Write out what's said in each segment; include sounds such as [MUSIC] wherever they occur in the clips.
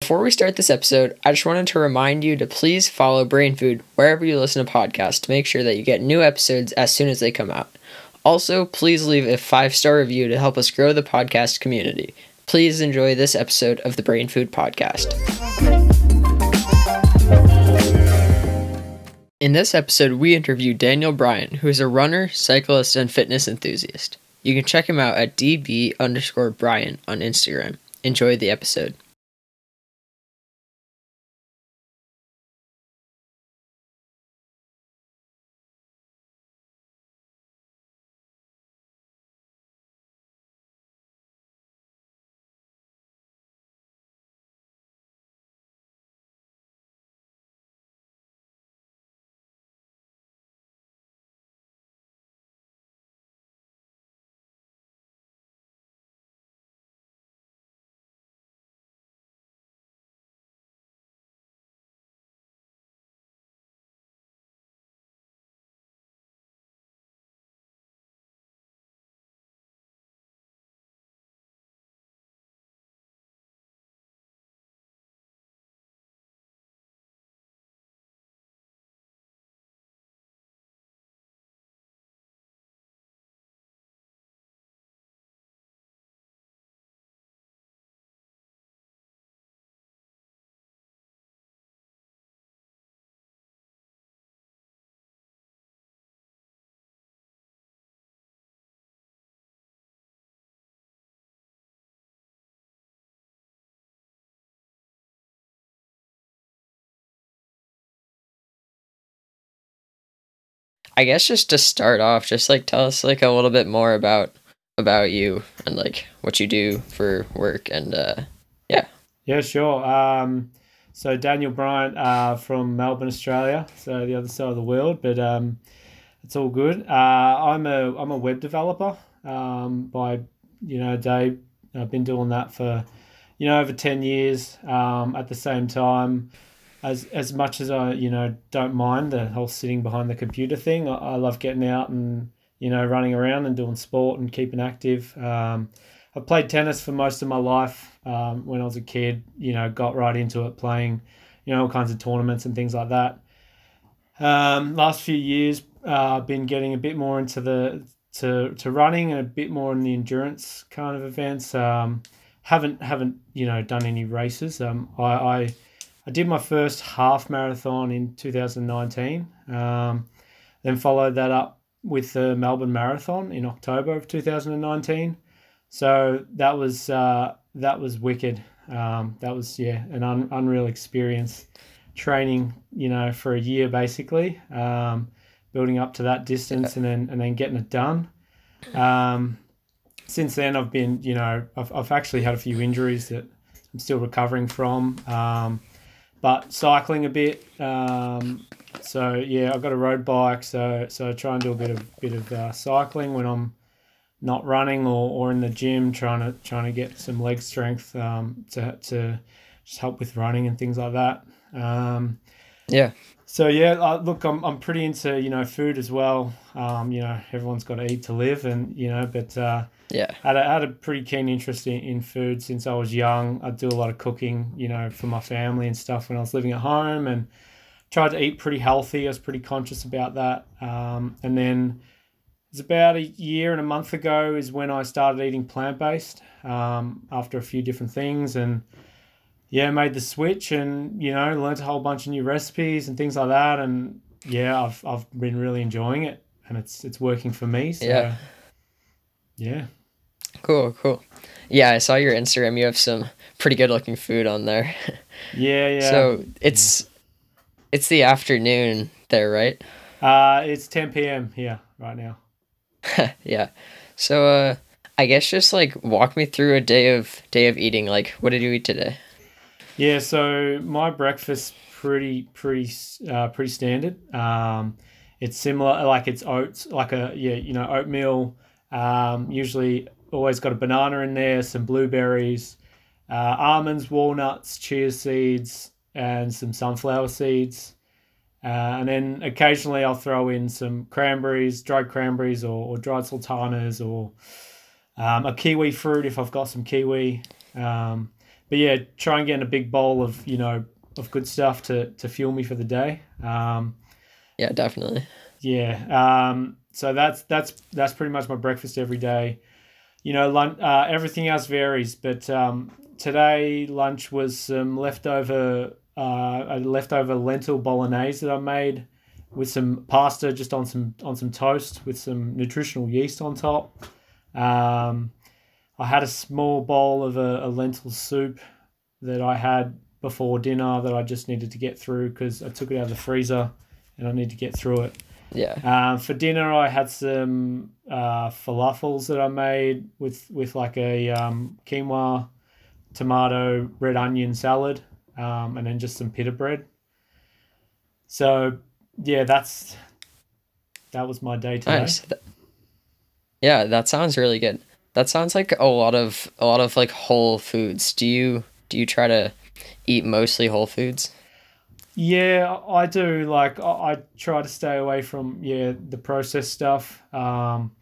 Before we start this episode, I just wanted to remind you to please follow Brain Food wherever you listen to podcasts to make sure that you get new episodes as soon as they come out. Also, please leave a five star review to help us grow the podcast community. Please enjoy this episode of the Brain Food Podcast. In this episode, we interview Daniel Bryan, who is a runner, cyclist, and fitness enthusiast. You can check him out at db underscore Bryan on Instagram. Enjoy the episode. I guess just to start off, just like tell us like a little bit more about about you and like what you do for work and uh yeah. Yeah, sure. Um so Daniel Bryant uh from Melbourne, Australia, so the other side of the world, but um it's all good. Uh I'm a I'm a web developer um by you know day. I've been doing that for you know over 10 years um at the same time as as much as I you know don't mind the whole sitting behind the computer thing, I, I love getting out and you know running around and doing sport and keeping active. Um, I played tennis for most of my life um, when I was a kid. You know, got right into it, playing you know all kinds of tournaments and things like that. Um, last few years, uh, I've been getting a bit more into the to, to running and a bit more in the endurance kind of events. Um, haven't haven't you know done any races. Um, I, I I did my first half marathon in 2019. Um, then followed that up with the Melbourne Marathon in October of 2019. So that was uh, that was wicked. Um, that was yeah an un- unreal experience. Training, you know, for a year basically, um, building up to that distance and then and then getting it done. Um, since then, I've been, you know, I've, I've actually had a few injuries that I'm still recovering from. Um, but cycling a bit. Um, so yeah, I've got a road bike, so so I try and do a bit of bit of uh, cycling when I'm not running or, or in the gym, trying to trying to get some leg strength um, to to just help with running and things like that. Um, yeah. So yeah, look, I'm I'm pretty into you know food as well. Um, you know, everyone's got to eat to live, and you know, but uh, yeah, I had a, had a pretty keen interest in, in food since I was young. I'd do a lot of cooking, you know, for my family and stuff when I was living at home, and tried to eat pretty healthy. I was pretty conscious about that. Um, and then it's about a year and a month ago is when I started eating plant based um, after a few different things, and yeah, made the switch, and you know, learned a whole bunch of new recipes and things like that, and yeah, I've I've been really enjoying it, and it's it's working for me. So, yeah. Yeah. Cool, cool. Yeah, I saw your Instagram. You have some pretty good looking food on there. [LAUGHS] Yeah, yeah. So it's it's the afternoon there, right? Uh it's ten PM here right now. [LAUGHS] yeah. So uh I guess just like walk me through a day of day of eating. Like what did you eat today? Yeah, so my breakfast pretty pretty uh, pretty standard. Um, it's similar, like it's oats, like a yeah, you know, oatmeal. Um, usually always got a banana in there, some blueberries, uh, almonds, walnuts, chia seeds, and some sunflower seeds. Uh, and then occasionally I'll throw in some cranberries, dried cranberries, or, or dried sultanas, or um, a kiwi fruit if I've got some kiwi. Um, but yeah, try and get in a big bowl of you know of good stuff to to fuel me for the day. Um, yeah, definitely. Yeah. Um, so that's that's that's pretty much my breakfast every day. You know, lunch, uh, everything else varies, but um, today lunch was some leftover uh, a leftover lentil bolognese that I made with some pasta just on some on some toast with some nutritional yeast on top. Um, I had a small bowl of a, a lentil soup that I had before dinner that I just needed to get through because I took it out of the freezer and I need to get through it. Yeah. Um, for dinner, I had some uh, falafels that I made with with like a um, quinoa, tomato, red onion salad, um, and then just some pita bread. So, yeah, that's that was my day today. Nice. Yeah, that sounds really good. That sounds like a lot of a lot of like whole foods. Do you do you try to eat mostly whole foods? Yeah, I do. Like, I, I try to stay away from yeah the processed stuff. Um,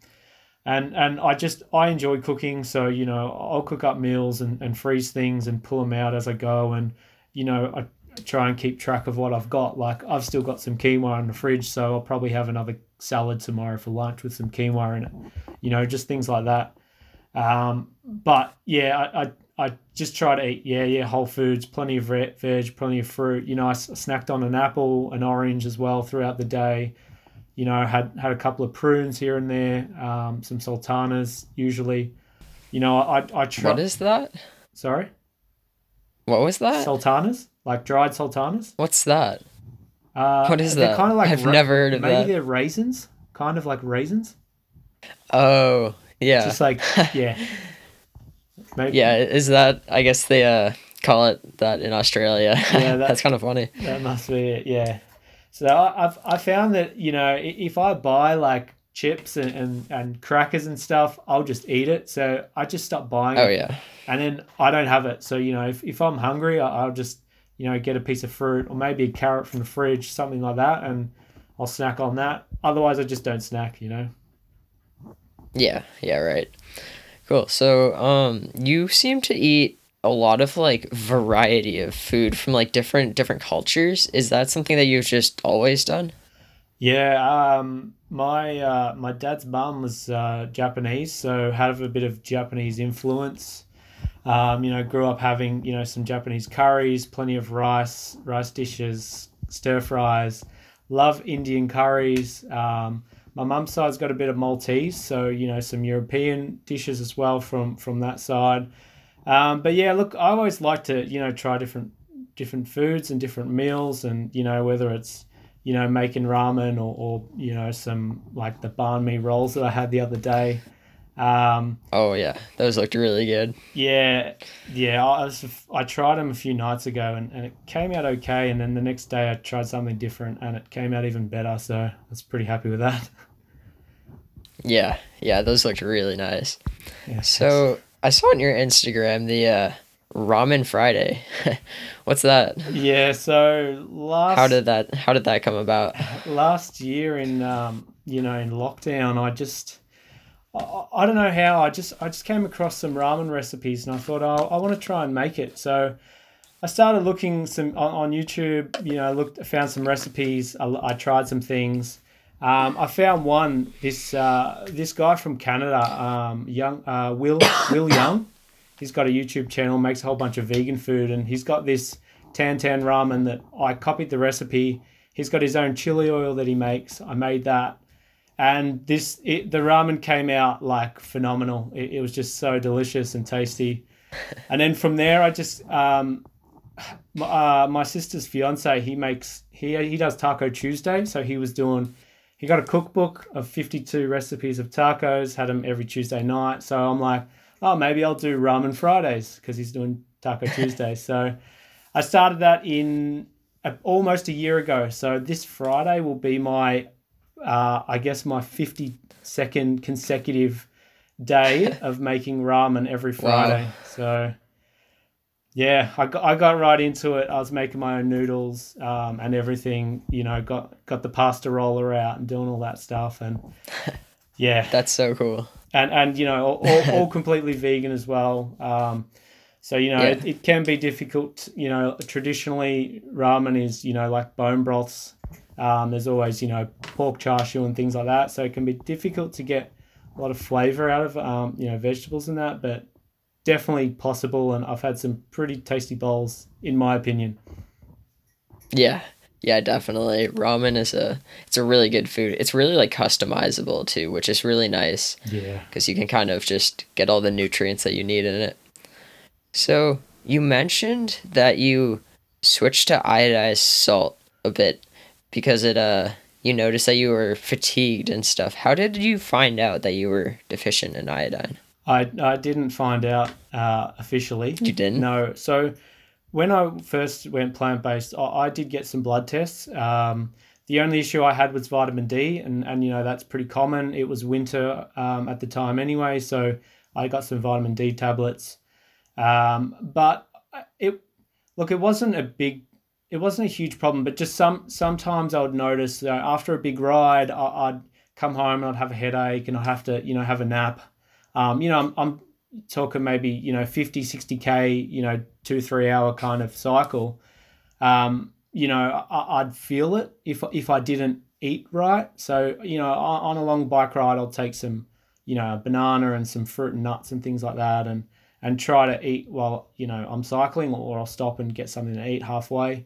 and and I just I enjoy cooking, so you know I'll cook up meals and, and freeze things and pull them out as I go, and you know I try and keep track of what I've got. Like I've still got some quinoa in the fridge, so I'll probably have another salad tomorrow for lunch with some quinoa in it. You know, just things like that. Um, but yeah, I I just try to eat, yeah, yeah, whole foods, plenty of veg, plenty of fruit. You know, I snacked on an apple, an orange as well throughout the day. You know, had had a couple of prunes here and there, um, some sultanas usually. You know, I I try. What is that? Sorry. What was that? Sultanas, like dried sultanas. What's that? Uh, what is they're that? Kind of like I've never heard of maybe that. they're raisins, kind of like raisins. Oh, yeah. Just like [LAUGHS] yeah. Maybe, yeah, is that I guess they uh call it that in Australia. Yeah, [LAUGHS] that- that's kind of funny. That must be it. Yeah. So I- I've I found that you know if I buy like chips and, and, and crackers and stuff, I'll just eat it. So I just stop buying Oh it, yeah. and then I don't have it. So you know if, if I'm hungry, I'll just you know get a piece of fruit or maybe a carrot from the fridge, something like that, and I'll snack on that. Otherwise, I just don't snack. You know. Yeah, yeah, right. Cool. So, um, you seem to eat a lot of like variety of food from like different different cultures. Is that something that you've just always done? Yeah, um, my uh, my dad's mum was uh, Japanese, so had a bit of Japanese influence. Um, you know, grew up having you know some Japanese curries, plenty of rice, rice dishes, stir fries. Love Indian curries. Um, my mum's side's got a bit of Maltese, so you know some European dishes as well from from that side. Um, but yeah, look, I always like to you know try different different foods and different meals, and you know whether it's you know, making ramen or, or you know, some like the banh mi rolls that I had the other day. Um, Oh yeah, those looked really good. yeah, yeah, I, was, I tried them a few nights ago and, and it came out okay. And then the next day I tried something different and it came out even better. So I was pretty happy with that. [LAUGHS] Yeah, yeah, those looked really nice. Yeah, So I saw on your Instagram the uh, Ramen Friday. [LAUGHS] What's that? yeah, so last How did that How did that come about? last year in um, you know in lockdown i just I, I don't know how i just i just came across some ramen recipes and i thought oh, i want to try and make it so i started looking some on, on youtube you know looked found some recipes i, I tried some things um, I found one this uh, this guy from Canada, um, young uh, Will [COUGHS] Wil Yeung. He's got a YouTube channel, makes a whole bunch of vegan food, and he's got this tan tan ramen that I copied the recipe. He's got his own chili oil that he makes. I made that, and this it, the ramen came out like phenomenal. It, it was just so delicious and tasty. [LAUGHS] And then from there, I just um, my, uh, my sister's fiance he makes he he does Taco Tuesday, so he was doing. He got a cookbook of 52 recipes of tacos, had them every Tuesday night. So I'm like, oh, maybe I'll do ramen Fridays because he's doing Taco [LAUGHS] Tuesday. so I started that in uh, almost a year ago. So this Friday will be my, uh, I guess, my 52nd consecutive day [LAUGHS] of making ramen every Friday. So yeah, I got, I got right into it. I was making my own noodles um, and everything. You know, got got the pasta roller out and doing all that stuff. And [LAUGHS] yeah, That's so cool. and and you know all, all, all [LAUGHS] completely vegan as well. Um, So you know Yeah. it, it can be difficult. You know, traditionally ramen is you know like bone broths. Um, there's always you know pork char siu and things like that. So it can be difficult to get a lot of flavor out of um, you know vegetables and that, but definitely possible. And I've had some pretty tasty bowls in my opinion. Yeah. Yeah, definitely. Ramen is a it's a really good food. It's really like customizable too, which is really nice Yeah. because you can kind of just get all the nutrients that you need in it. So, you mentioned that you switched to iodized salt a bit because it uh you noticed that you were fatigued and stuff. How did you find out that you were deficient in iodine? I, I didn't find out uh, officially. You didn't? No. So when I first went plant based, I, I did get some blood tests. Um, the only issue I had was vitamin D, and, and you know that's pretty common. It was winter um, at the time anyway, so I got some vitamin D tablets. Um, but it look, it wasn't a big, it wasn't a huge problem. But just some sometimes I would notice that after a big ride, I, I'd come home and I'd have a headache and I'd have to you know have a nap. Um, you know, I'm, I'm talking maybe you know 50 60k you know two three hour kind of cycle. Um you know I, i'd feel it if if i didn't eat right. So you know on, a long bike ride i'll take some you know banana and some fruit and nuts and things like that and and try to eat while you know i'm cycling or i'll stop and get something to eat halfway.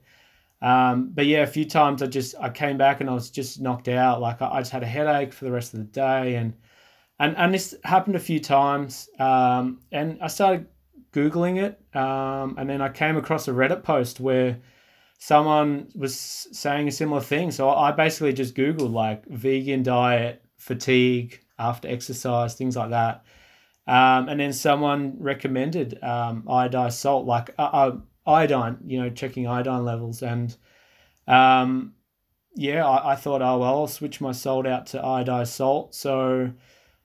Um, but yeah a few times i just i came back and i was just knocked out. Like I, I just had a headache for the rest of the day and and and this happened a few times. Um, and I started googling it, um, and then I came across a Reddit post where someone was saying a similar thing. So I basically just googled like vegan diet, fatigue after exercise, things like that. Um, and then someone recommended um, iodized salt, like uh, uh, iodine, you know, checking iodine levels. And um, yeah, I, I thought, oh, well, I'll switch my salt out to iodized salt. So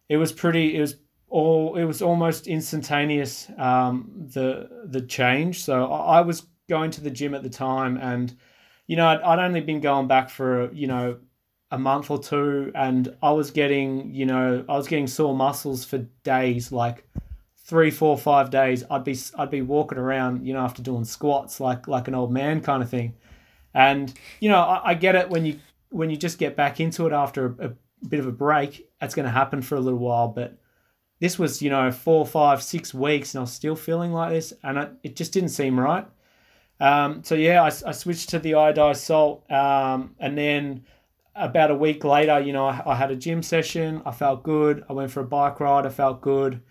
it was pretty, it was all, it was almost instantaneous, um, the, the change. So I, was going to the gym at the time and, you know, I'd, I'd only been going back for, you know, a month or two and I was getting, you know, I was getting sore muscles for days, like three, four, five days. I'd be I'd be walking around, you know, after doing squats like like an old man kind of thing. And, you know, I, I get it when you when you just get back into it after a, a bit of a break, that's gonna happen for a little while. But this was, you know, four, five, six weeks and I was still feeling like this and it, it just didn't seem right. Um, so yeah, I, I switched to the iodized salt, um, and then about a week later, you know, I, I had a gym session. I felt good. I went for a bike ride. I felt good,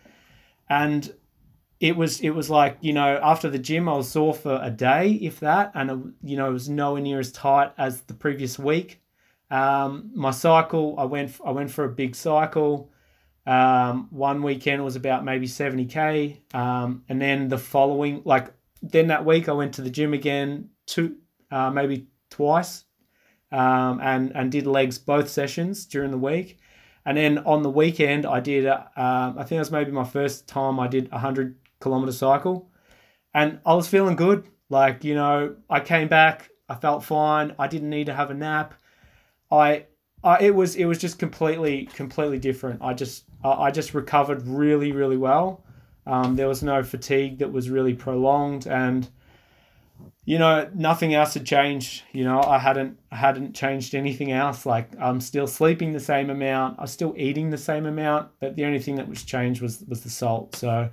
and it was it was like you know after the gym I was sore for a day, if that, and it, you know it was nowhere near as tight as the previous week. Um, my cycle, I went I went for a big cycle. Um, one weekend was about maybe seventy k, um, and then the following like then that week I went to the gym again two uh, maybe twice um, and and did legs both sessions during the week, and then on the weekend I did. Uh, um, I think it was maybe my first time I did a hundred kilometer cycle, and I was feeling good. Like you know, I came back. I felt fine. I didn't need to have a nap. I, I it was it was just completely completely different. I just I, I just recovered really really well. Um, there was no fatigue that was really prolonged and you know nothing else had changed you know i hadn't I hadn't changed anything else like i'm still sleeping the same amount i'm still eating the same amount but the only thing that was changed was was the salt so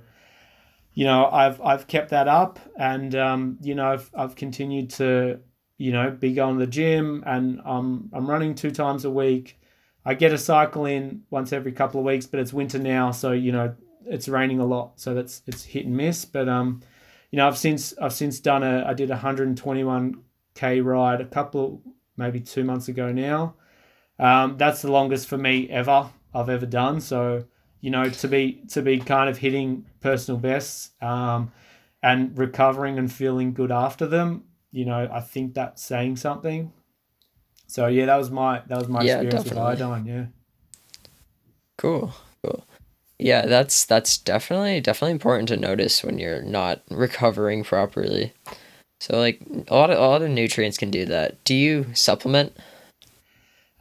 you know i've i've kept that up and um, you know I've, I've continued to you know be going to the gym and um, i'm running two times a week i get a cycle in once every couple of weeks but it's winter now so you know it's raining a lot so that's it's hit and miss but um you know, I've since I've since done a I did a 121k ride a couple maybe two months ago now. Um, that's the longest for me ever I've ever done. So you know to be to be kind of hitting personal bests um, and recovering and feeling good after them. You know, I think that's saying something. So yeah, that was my that was my Yeah, experience definitely. with iodine. Yeah. Cool. Cool. Yeah, that's that's definitely definitely important to notice when you're not recovering properly. So like a lot of a lot of nutrients can do that. Do you supplement?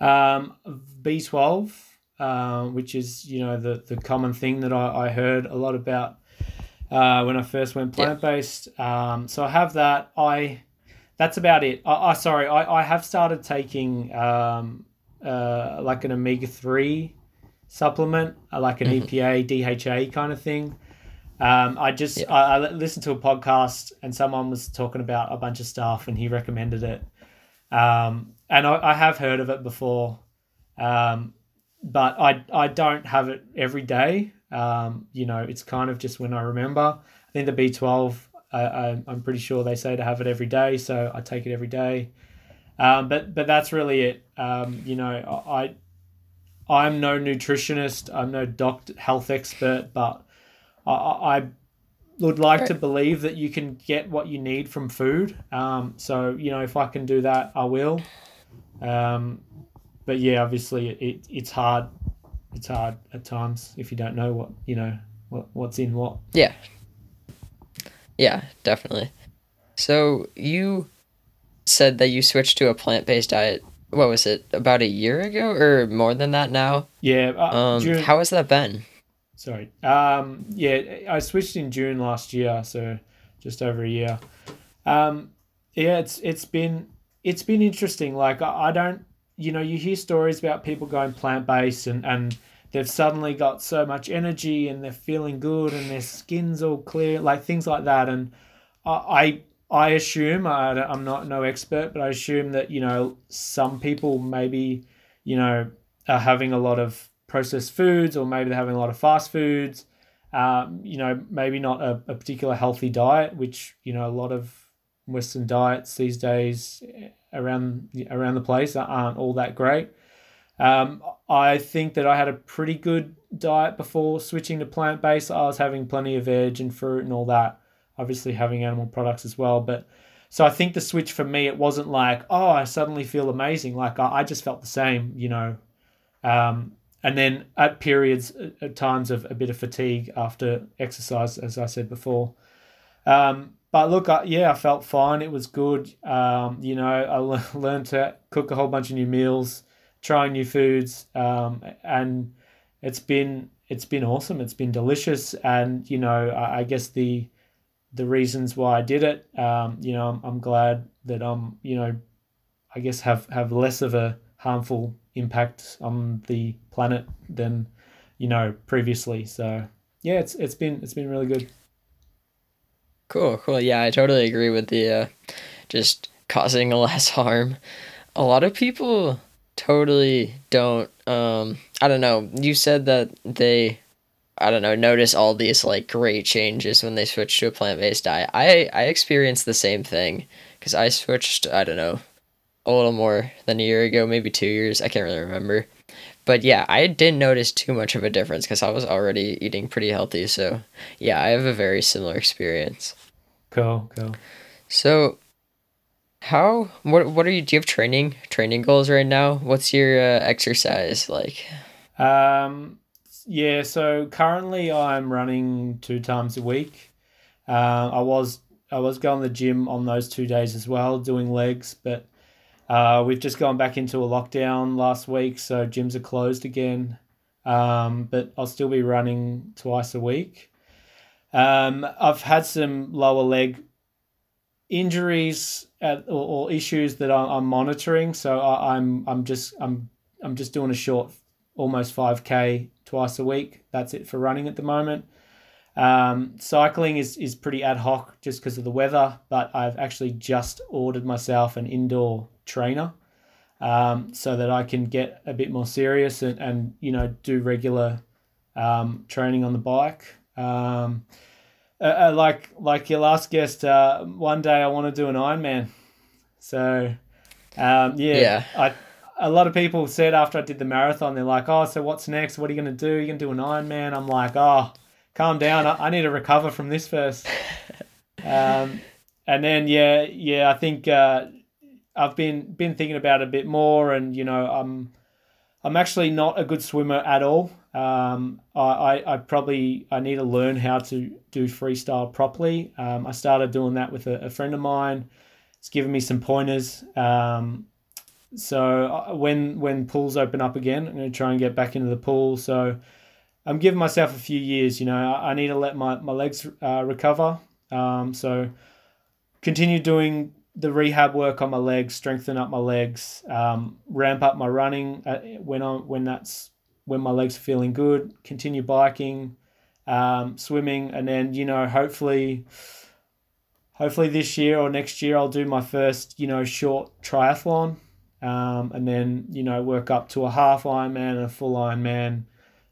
Um, B12, uh, which is, you know, the, the common thing that I, I heard a lot about uh, when I first went plant based. Um, so I have that. I that's about it. I, I sorry, I, I have started taking um, uh, like an omega three supplement, uh, like an Mhm. EPA DHA kind of thing. Um, I just Yeah. I, I listened to a podcast and someone was talking about a bunch of stuff and he recommended it. Um, and I, I have heard of it before, um, but I I don't have it every day. Um, you know, it's kind of just when I remember. I think the B twelve. I, I, I'm pretty sure they say to have it every day, so I take it every day. Um, but but that's really it. Um, you know, I I'm no nutritionist. I'm no doctor, health expert, but I, I I would like to believe that you can get what you need from food. Um, so you know, if I can do that, I will. Um, but yeah, obviously, it, it's hard. It's hard at times if you don't know what you know what what's in what. Yeah. Yeah, definitely. So you said that you switched to a plant-based diet. What was it? About a year ago or more than that now? Yeah. Uh, Um, how has that been? Sorry. Um, yeah, I switched in June last year, so just over a year. Um, yeah, it's it's been it's been interesting. Like I, I don't, you know, you hear stories about people going plant based and and they've suddenly got so much energy and they're feeling good and their skin's all clear, like things like that. And I I, assume I, I'm not no expert, but I assume that you know some people maybe you know are having a lot of processed foods or maybe they're having a lot of fast foods um, you know maybe not a, a particular healthy diet which you know a lot of western diets these days around around the place aren't all that great um, i think that i had a pretty good diet before switching to plant-based i was having plenty of veg and fruit and all that obviously having animal products as well but so i think the switch for me it wasn't like oh i suddenly feel amazing like i, I just felt the same you know um, and then at periods, at- at times of a bit of fatigue after exercise, as I said before. Um, but look, I, yeah, I felt fine. It was good. Um, you know, I le- [LAUGHS] learned to cook a whole bunch of new meals, trying new foods, um, and it's been it's been awesome. It's been delicious, and you know, I, I guess the the reasons why I did it, um, you know, I'm, I'm glad that I'm, you know, I guess have have less of a harmful impact on the planet than you know previously. So yeah, it's it's been it's been really good. Cool, cool. Yeah, I totally agree with the uh, just causing [LAUGHS] less harm. A lot of people totally don't um I don't know. You said that they I don't know, notice all these like great changes when they switch to a plant-based diet. I I experienced the same thing cuz I switched, I don't know, a little more than a year ago, maybe 2 years. I can't really remember. But yeah, I didn't notice too much of a difference cuz I was already eating pretty healthy. So, yeah, I have a very similar experience. Cool, cool. So, how what what are you? Do you have training training goals right now? What's your uh, exercise like? Um, yeah, so currently I'm running two times a week. Uh, I was I was going to the gym on those two days as well, doing legs, but uh, we've just gone back into a lockdown last week, so gyms are closed again. Um, but I'll still be running twice a week. Um, I've had some lower leg injuries at, or, or issues that I'm, I'm monitoring, so I, I'm I'm just I'm I'm just doing a short almost 5k twice a week. That's it for running at the moment. Um, cycling is, is pretty ad hoc just because of the weather, but I've actually just ordered myself an indoor trainer um, so that I can get a bit more serious and, and you know do regular um, training on the bike. Um, uh, uh, like like your last guest, uh, one day I want to do an Ironman. So um, yeah, Yeah. I a lot of people said after I did the marathon, they're like, "Oh, so what's next? What are you going to do? You're going to do an Ironman?" I'm like, "Oh, calm down. I, I need to recover from this first. [LAUGHS] um, and then yeah, yeah, I think uh, I've been been thinking about it a bit more, and you know, I'm I'm actually not a good swimmer at all. Um, I, I, probably I need to learn how to do freestyle properly. Um, I started doing that with a, a friend of mine. It's given me some pointers. Um, so uh, when when pools open up again, I'm going to try and get back into the pool. So I'm giving myself a few years. You know, I, I need to let my my legs uh, recover. Um, so continue doing the rehab work on my legs, strengthen up my legs, um, ramp up my running uh, when I when that's when my legs are feeling good. Continue biking, um, swimming, and then you know hopefully, hopefully this year or next year I'll do my first you know short triathlon, um, and then you know work up to a half Ironman and a full Ironman,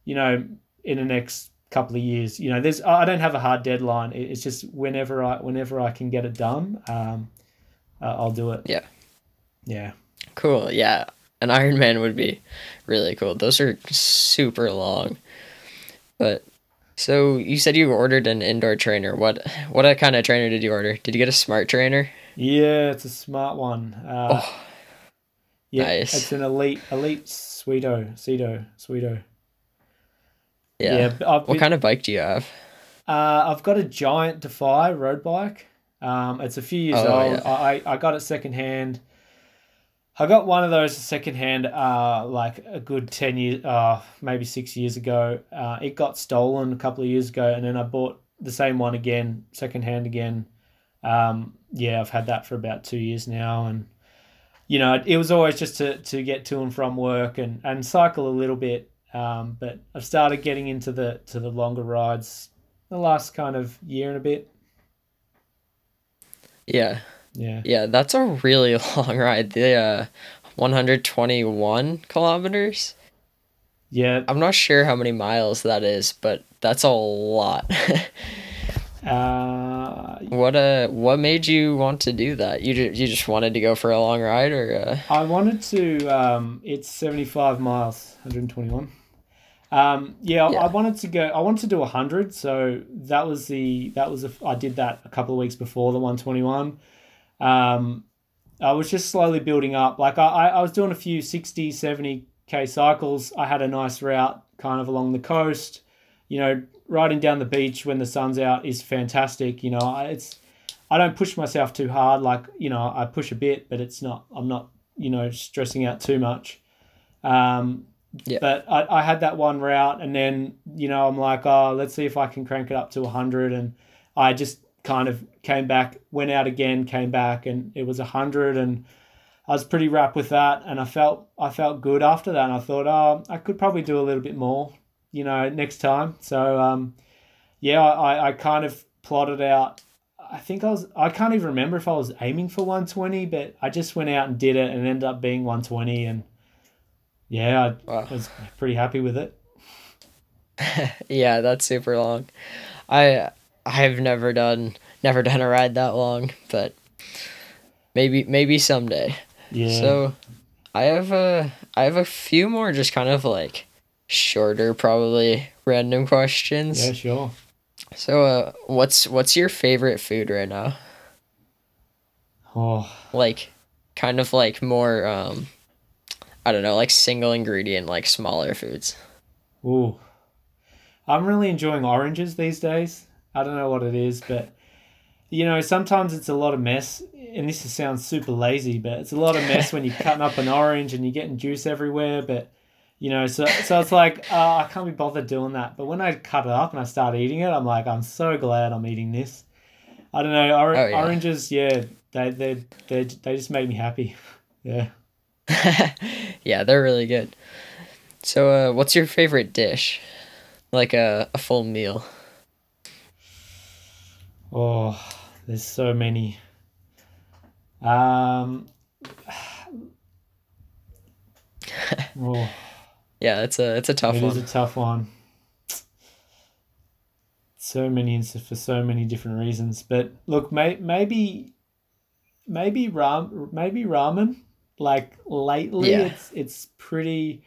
you know in the next couple of years. You know, there's I don't have a hard deadline. It's just whenever I whenever I can get it done, um, uh, I'll do it. Yeah. Yeah. Cool. Yeah. An Iron Man would be really cool. Those are super long. But so you said you ordered an indoor trainer. What what kind of trainer did you order? Did you get a smart trainer? Yeah, it's a smart one. Uh, oh, yeah, nice. it's an elite elite Suito Cedo Suito. Yeah. yeah what kind of bike do you have? Uh, I've got a giant Defy road bike. Um, it's a few years oh, old. Yeah. I, I got it secondhand. I got one of those secondhand, uh, like a good 10 years, uh, maybe six years ago. Uh, it got stolen a couple of years ago, and then I bought the same one again, secondhand again. Um, yeah, I've had that for about two years now. And, you know, it was always just to, to get to and from work and, and cycle a little bit. Um, but I've started getting into the to the longer rides the last kind of year and a bit. Yeah. Yeah. Yeah, that's a really [LAUGHS] long ride. The uh, 121 kilometers. Yeah. I'm not sure how many miles that is, but that's a lot. [LAUGHS] uh, what uh what made you want to do that? You just, you just wanted to go for a long ride or uh... I wanted to um it's 75 miles, 121. Um, yeah, yeah, I wanted to go. I wanted to do hundred, so that was the that was a, I did that a couple of weeks before the one twenty one. Um, I was just slowly building up. Like I, I was doing a few 60, 70 k cycles. I had a nice route kind of along the coast. You know, riding down the beach when the sun's out is fantastic. You know, it's I don't push myself too hard. Like you know, I push a bit, but it's not. I'm not you know stressing out too much. Um, yeah. But I, I had that one route, and then you know I'm like, oh, let's see if I can crank it up to hundred, and I just kind of came back, went out again, came back, and it was a hundred, and I was pretty wrapped with that, and I felt I felt good after that, and I thought, oh, I could probably do a little bit more, you know, next time. So um, yeah, I, I kind of plotted out. I think I was I can't even remember if I was aiming for 120, but I just went out and did it and ended up being 120 and yeah, I wow. was pretty happy with it. [LAUGHS] yeah, that's super long. I I've never done never done a ride that long, but maybe maybe someday. Yeah. So I have a I have a few more just kind of like shorter probably random questions. Yeah, sure. So uh what's what's your favorite food right now? Oh. Like kind of like more um I don't know, like single ingredient, like smaller foods. Ooh. I'm really enjoying oranges these days. I don't know what it is, but you know, sometimes it's a lot of mess. And this sounds super lazy, but it's a lot of mess when you're cutting up an orange and you're getting juice everywhere. But you know, so so it's like oh, I can't be bothered doing that. But when I cut it up and I start eating it, I'm like, I'm so glad I'm eating this. I don't know, or- oh, yeah. oranges, yeah, they they they they just make me happy. [LAUGHS] yeah. [LAUGHS] yeah, they're really good. So, uh, what's your favorite dish? Like a, a full meal. Oh, there's so many. Um. [LAUGHS] oh. Yeah, it's a it's a tough it one. It is a tough one. So many for so many different reasons, but look, may, maybe, maybe ram, maybe ramen like lately, yeah. it's it's pretty.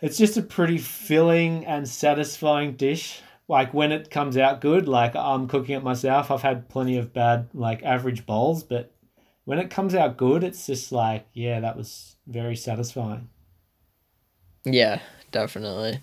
It's just a pretty filling and satisfying dish. Like when it comes out good, like I'm cooking it myself. I've had plenty of bad, like average bowls, but when it comes out good, it's just like, yeah, that was very satisfying. Yeah, definitely.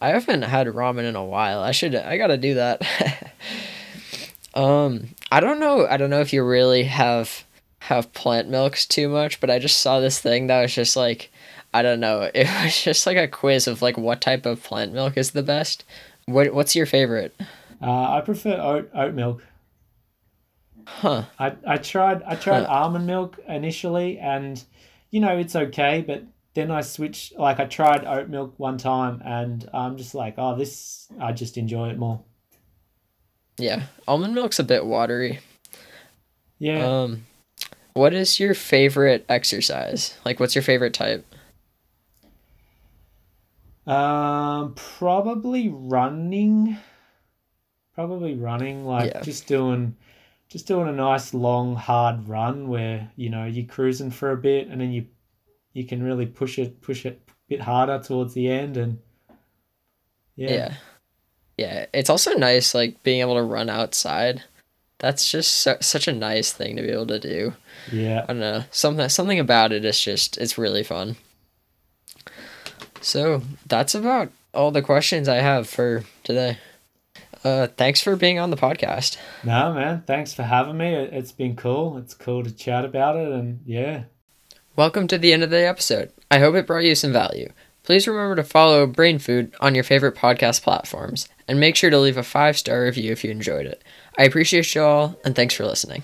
I haven't had ramen in a while. I should I got to do that. [LAUGHS] um I don't know. I don't know if you really have have plant milks too much, but I just saw this thing that was just like I don't know. [LAUGHS] It was just like a quiz of like what type of plant milk is the best. What What's your favorite? Uh, I prefer oat oat milk. Huh. I, I tried I tried almond milk initially, and you know it's okay, but then I switched. Like I tried oat milk one time, and I'm just like, oh, this I just enjoy it more. Yeah, almond milk's a bit watery. Yeah. Um, what is your favorite exercise? Like, what's your favorite type? Um, probably running. Probably running, like Yeah. just doing, just doing a nice long hard run where you know you're cruising for a bit, and then you, you can really push it, push it a bit harder towards the end, and yeah, Yeah. Yeah, it's also nice like being able to run outside. That's just so, such a nice thing to be able to do. yeah. I don't know. Something something about it is just it's really fun. So, that's about all the questions I have for today. Uh thanks for being on the podcast. No, man, thanks for having me. It- It's been cool. It's cool to chat about it, and yeah, Welcome to the end of the episode. I hope it brought you some value. Please remember to follow Brain Food on your favorite podcast platforms and make sure to leave a 5-star review if you enjoyed it. I appreciate you all and thanks for listening.